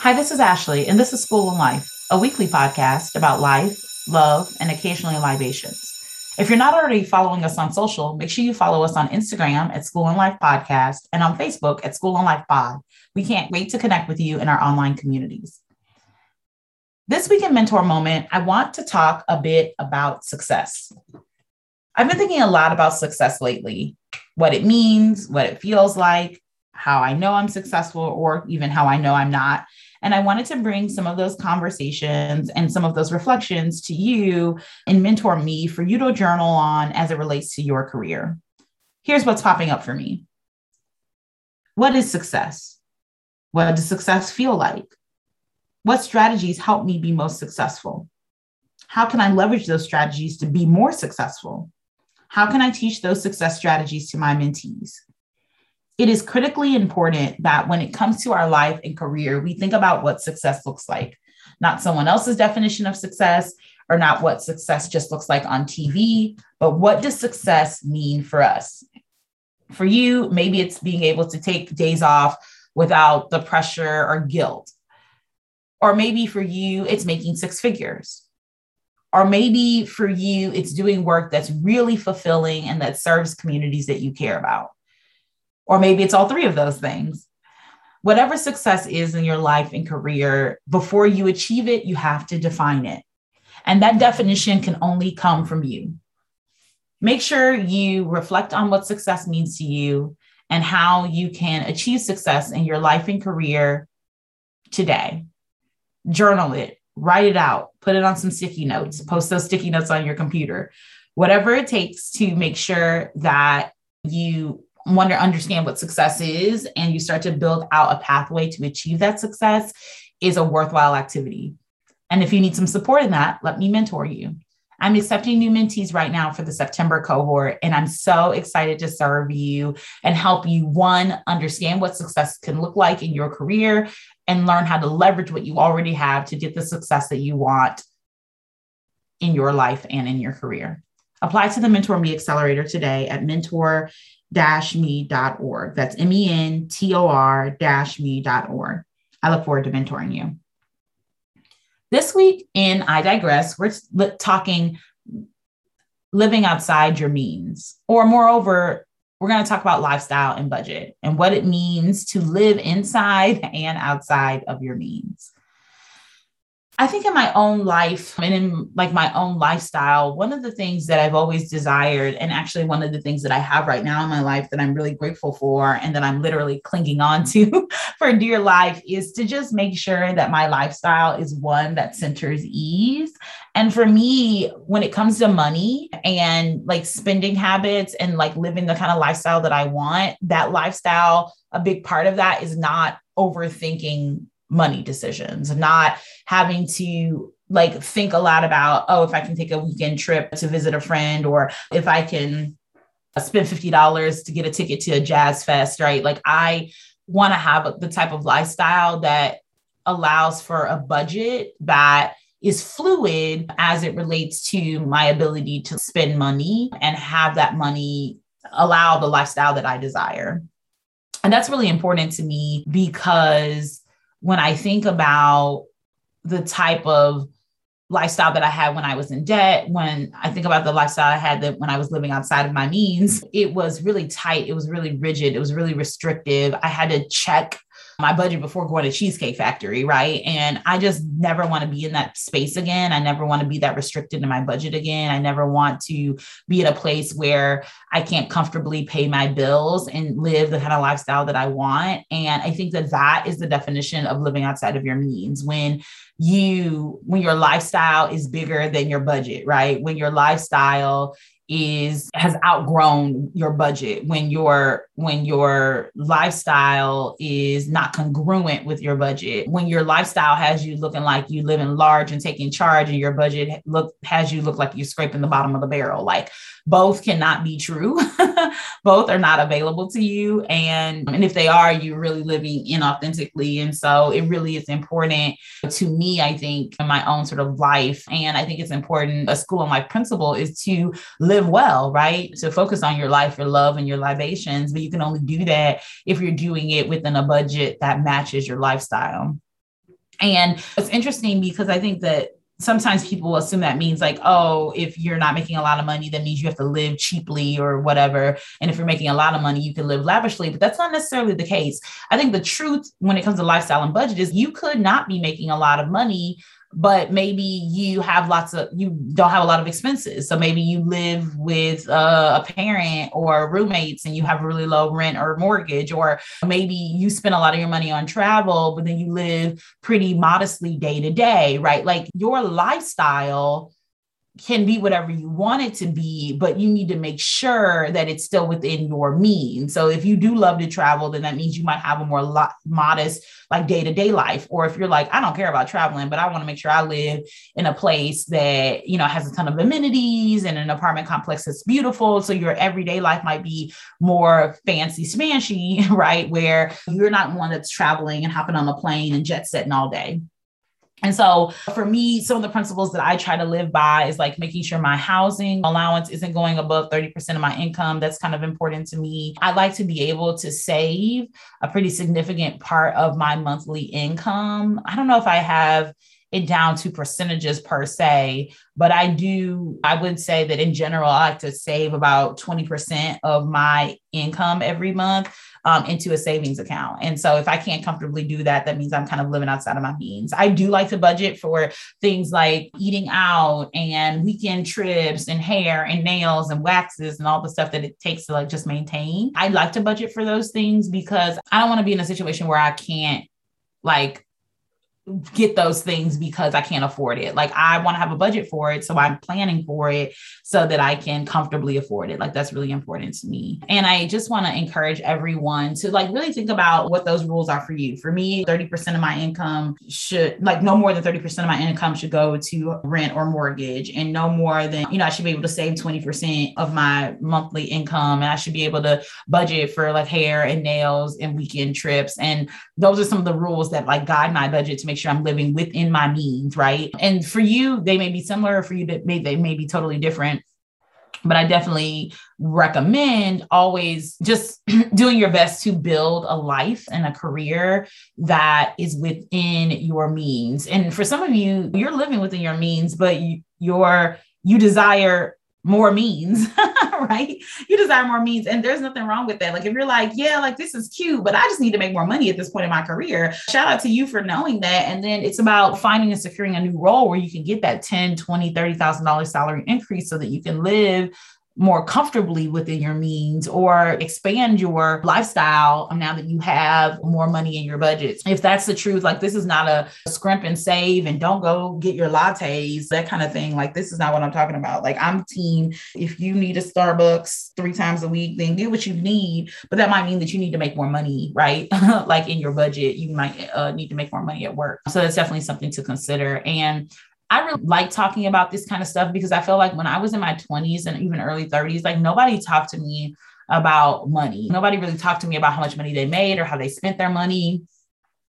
Hi, this is Ashley, and this is School and Life, a weekly podcast about life, love, and occasionally libations. If you're not already following us on social, make sure you follow us on Instagram at School and Life Podcast and on Facebook at School and Life Pod. We can't wait to connect with you in our online communities. This week in Mentor Moment, I want to talk a bit about success. I've been thinking a lot about success lately, what it means, what it feels like, how I know I'm successful, or even how I know I'm not. And I wanted to bring some of those conversations and some of those reflections to you and mentor me for you to journal on as it relates to your career. Here's what's popping up for me What is success? What does success feel like? What strategies help me be most successful? How can I leverage those strategies to be more successful? How can I teach those success strategies to my mentees? It is critically important that when it comes to our life and career, we think about what success looks like, not someone else's definition of success or not what success just looks like on TV, but what does success mean for us? For you, maybe it's being able to take days off without the pressure or guilt. Or maybe for you, it's making six figures. Or maybe for you, it's doing work that's really fulfilling and that serves communities that you care about. Or maybe it's all three of those things. Whatever success is in your life and career, before you achieve it, you have to define it. And that definition can only come from you. Make sure you reflect on what success means to you and how you can achieve success in your life and career today. Journal it, write it out, put it on some sticky notes, post those sticky notes on your computer, whatever it takes to make sure that you want to understand what success is and you start to build out a pathway to achieve that success is a worthwhile activity. And if you need some support in that, let me mentor you. I'm accepting new mentees right now for the September cohort, and I'm so excited to serve you and help you one, understand what success can look like in your career and learn how to leverage what you already have to get the success that you want in your life and in your career. Apply to the Mentor Me Accelerator today at mentor me.org. That's M E N T O R me.org. I look forward to mentoring you. This week in I Digress, we're talking living outside your means, or moreover, we're going to talk about lifestyle and budget and what it means to live inside and outside of your means. I think in my own life and in like my own lifestyle, one of the things that I've always desired, and actually one of the things that I have right now in my life that I'm really grateful for and that I'm literally clinging on to for dear life, is to just make sure that my lifestyle is one that centers ease. And for me, when it comes to money and like spending habits and like living the kind of lifestyle that I want, that lifestyle, a big part of that is not overthinking money decisions, not having to like think a lot about, oh, if I can take a weekend trip to visit a friend or if I can spend $50 to get a ticket to a jazz fest, right? Like I want to have the type of lifestyle that allows for a budget that is fluid as it relates to my ability to spend money and have that money allow the lifestyle that I desire. And that's really important to me because when I think about the type of lifestyle that I had when I was in debt, when I think about the lifestyle I had that when I was living outside of my means, it was really tight. It was really rigid. It was really restrictive. I had to check my budget before going to Cheesecake Factory, right? And I just never want to be in that space again. I never want to be that restricted in my budget again. I never want to be in a place where I can't comfortably pay my bills and live the kind of lifestyle that I want. And I think that that is the definition of living outside of your means when you when your lifestyle is bigger than your budget right when your lifestyle is has outgrown your budget when your when your lifestyle is not congruent with your budget. When your lifestyle has you looking like you living large and taking charge and your budget look has you look like you're scraping the bottom of the barrel. Like both cannot be true. Both are not available to you. And and if they are you're really living inauthentically. And so it really is important to me i think in my own sort of life. And i think it's important a school and life principle is to live well right So focus on your life your love and your libations but you can only do that if you're doing it within a budget that matches your lifestyle And it's interesting because I think that sometimes people assume that means like, oh, if you're not making a lot of money, that means you have to live cheaply or whatever. And if you're making a lot of money, you can live lavishly. But that's not necessarily the case. I think the truth when it comes to lifestyle and budget is you could not be making a lot of money but maybe you have lots of you don't have a lot of expenses. So maybe you live with a parent or roommates and you have really low rent or mortgage or maybe you spend a lot of your money on travel but then you live pretty modestly day to day right? Like your lifestyle can be whatever you want it to be, but you need to make sure that it's still within your means. So if you do love to travel, then that means you might have a more modest, like day to day life. Or if you're like, I don't care about traveling, but I want to make sure I live in a place that, you know, has a ton of amenities and an apartment complex that's beautiful. So your everyday life might be more fancy smanshy, right? Where you're not one that's traveling and hopping on a plane and jet setting all day. And so for me, some of the principles that I try to live by is like making sure my housing allowance isn't going above 30% of my income. That's kind of important to me. I like to be able to save a pretty significant part of my monthly income. I don't know if I have it down to percentages per se, but I do, I would say that in general, I like to save about 20% of my income every month um, into a savings account. And so if I can't comfortably do that, that means I'm kind of living outside of my means. I do like to budget for things like eating out and weekend trips and hair and nails and waxes and all the stuff that it takes to like just maintain. I like to budget for those things because I don't want to be in a situation where I can't like get those things because I can't afford it. Like I want to have a budget for it. So I'm planning for it so that I can comfortably afford it. Like that's really important to me. And I just want to encourage everyone to like really think about what those rules are for you. For me, 30% of my income should like no more than 30% of my income should go to rent or mortgage and no more than, you know, I should be able to save 20% of my monthly income and I should be able to budget for like hair and nails and weekend trips. And those are some of the rules that like guide my budget to make sure I'm living within my means, right? And for you, they may be similar. For you, that may they may be totally different. But I definitely recommend always just doing your best to build a life and a career that is within your means. And for some of you, you're living within your means, but you, you're you desire more means, right? You desire more means. And there's nothing wrong with that. Like if you're like, yeah, like this is cute, but I just need to make more money at this point in my career. Shout out to you for knowing that. And then it's about finding and securing a new role where you can get that 10, 20, $30,000 salary increase so that you can live more comfortably within your means or expand your lifestyle now that you have more money in your budget. If that's the truth, like this is not a scrimp and save and don't go get your lattes, that kind of thing. Like this is not what I'm talking about. Like I'm team, if you need a Starbucks three times a week, then get what you need. But that might mean that you need to make more money, right? like in your budget, you might uh, need to make more money at work. So that's definitely something to consider. And I really like talking about this kind of stuff because I feel like when I was in my 20s and even early 30s, like nobody talked to me about money. Nobody really talked to me about how much money they made or how they spent their money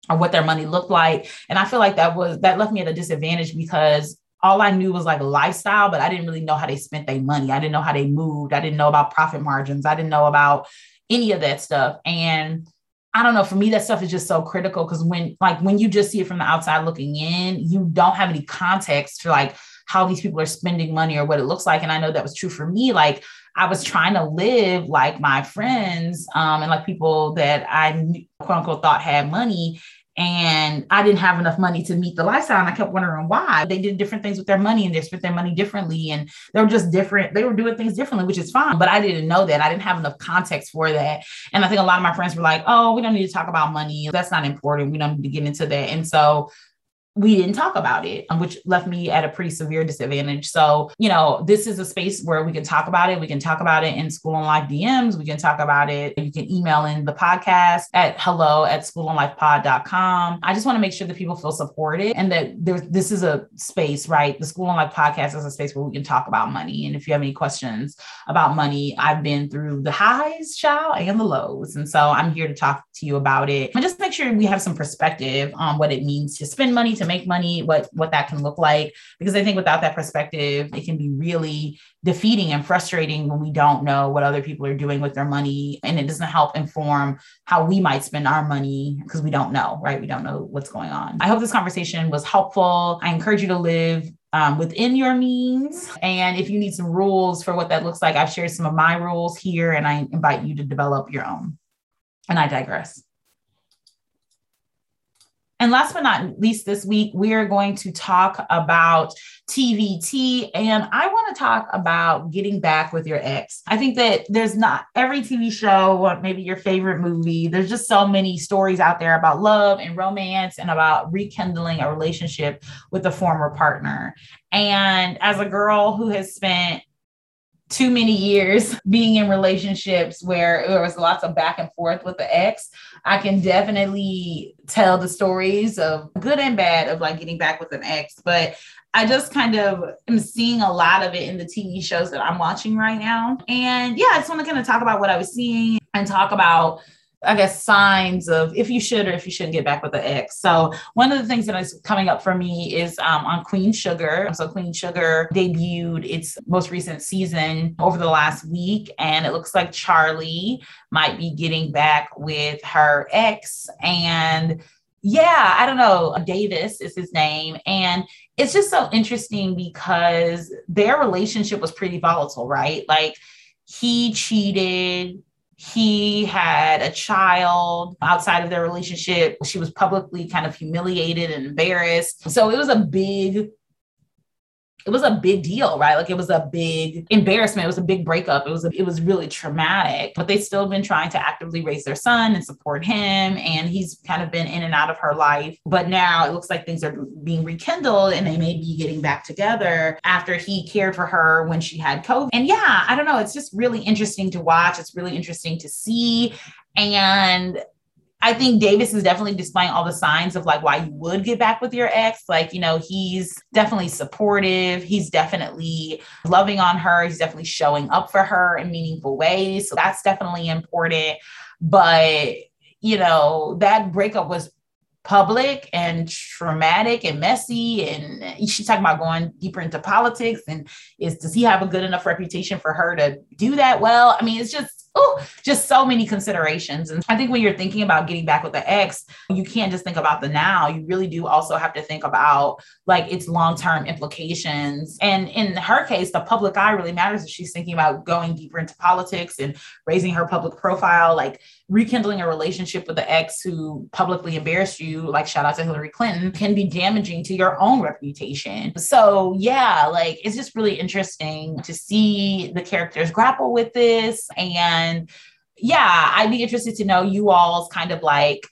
or what their money looked like. And I feel like that was that left me at a disadvantage because all I knew was like lifestyle, but I didn't really know how they spent their money. I didn't know how they moved. I didn't know about profit margins. I didn't know about any of that stuff. And I don't know. For me, that stuff is just so critical because when, like, when you just see it from the outside looking in, you don't have any context for like how these people are spending money or what it looks like. And I know that was true for me. Like, I was trying to live like my friends um, and like people that I quote unquote thought had money and I didn't have enough money to meet the lifestyle. And I kept wondering why they did different things with their money and they spent their money differently. And they were just different. They were doing things differently, which is fine. But I didn't know that. I didn't have enough context for that. And I think a lot of my friends were like, oh, we don't need to talk about money. That's not important. We don't need to get into that. And so we didn't talk about it, um, which left me at a pretty severe disadvantage. So, you know, this is a space where we can talk about it. We can talk about it in School and Life DMs. We can talk about it. You can email in the podcast at hello at schoolandlifepod.com. I just want to make sure that people feel supported and that this is a space, right? The School and Life podcast is a space where we can talk about money. And if you have any questions about money, I've been through the highs, child, and the lows. And so I'm here to talk to you about it and just make sure we have some perspective on what it means to spend money, to make money, what what that can look like. Because I think without that perspective, it can be really defeating and frustrating when we don't know what other people are doing with their money and it doesn't help inform how we might spend our money because we don't know, right? We don't know what's going on. I hope this conversation was helpful. I encourage you to live um, within your means. And if you need some rules for what that looks like, I've shared some of my rules here and I invite you to develop your own. And I digress. And last but not least, this week, we are going to talk about TVT. And I want to talk about getting back with your ex. I think that there's not every TV show, maybe your favorite movie, there's just so many stories out there about love and romance and about rekindling a relationship with a former partner. And as a girl who has spent too many years being in relationships where there was lots of back and forth with the ex, I can definitely tell the stories of good and bad of like getting back with an ex. But I just kind of am seeing a lot of it in the TV shows that I'm watching right now. And yeah, I just want to kind of talk about what I was seeing and talk about I guess, signs of if you should or if you shouldn't get back with the ex. So one of the things that is coming up for me is um, on Queen Sugar. So Queen Sugar debuted its most recent season over the last week, and it looks like Charlie might be getting back with her ex. And yeah, I don't know, Davis is his name. And it's just so interesting because their relationship was pretty volatile, right? Like he cheated he had a child outside of their relationship. She was publicly kind of humiliated and embarrassed. So it was a big it was a big deal, right? Like it was a big embarrassment. It was a big breakup. It was a, it was really traumatic. But they've still been trying to actively raise their son and support him, and he's kind of been in and out of her life. But now it looks like things are being rekindled, and they may be getting back together after he cared for her when she had COVID. And yeah, I don't know. It's just really interesting to watch. It's really interesting to see. And I think Davis is definitely displaying all the signs of like why you would get back with your ex. Like, you know, he's definitely supportive. He's definitely loving on her. He's definitely showing up for her in meaningful ways. So that's definitely important. But, you know, that breakup was public and traumatic and messy and she's talking about going deeper into politics and is does he have a good enough reputation for her to do that well i mean it's just oh, just so many considerations. And I think when you're thinking about getting back with the ex, you can't just think about the now. You really do also have to think about like its long term implications. And in her case, the public eye really matters if she's thinking about going deeper into politics and raising her public profile, like rekindling a relationship with the ex who publicly embarrassed you, like shout out to Hillary Clinton, can be damaging to your own reputation. So, yeah, like it's just really interesting to see the characters grapple with this and and yeah, I'd be interested to know you all's kind of like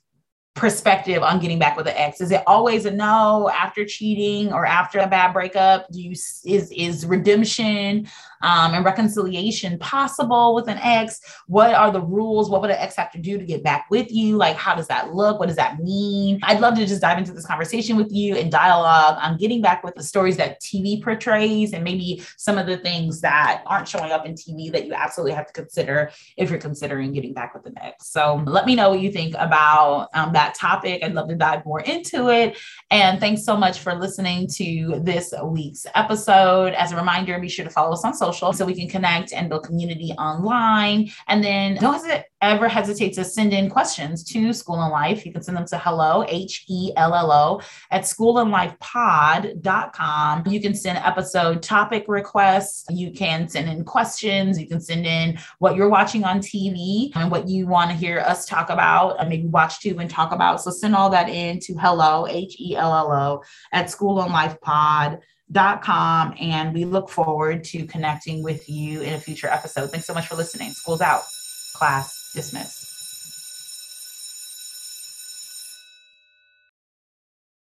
perspective on getting back with an ex? Is it always a no after cheating or after a bad breakup? Do you is is redemption um, and reconciliation possible with an ex? What are the rules? What would an ex have to do to get back with you? Like, how does that look? What does that mean? I'd love to just dive into this conversation with you and dialogue on getting back with the stories that TV portrays and maybe some of the things that aren't showing up in TV that you absolutely have to consider if you're considering getting back with an ex. So let me know what you think about um, that topic. I'd love to dive more into it. And thanks so much for listening to this week's episode. As a reminder, be sure to follow us on social social so we can connect and build community online. And then don't hesitate, ever hesitate to send in questions to School and Life. You can send them to hello, H E L L O, at schoolandlifepod.com. You can send episode topic requests. You can send in questions. You can send in what you're watching on TV and what you want to hear us talk about, and maybe watch too and talk about. So send all that in to hello, H E L L O, at schoolandlifepod.com com and we look forward to connecting with you in a future episode. Thanks so much for listening. School's out. Class dismissed.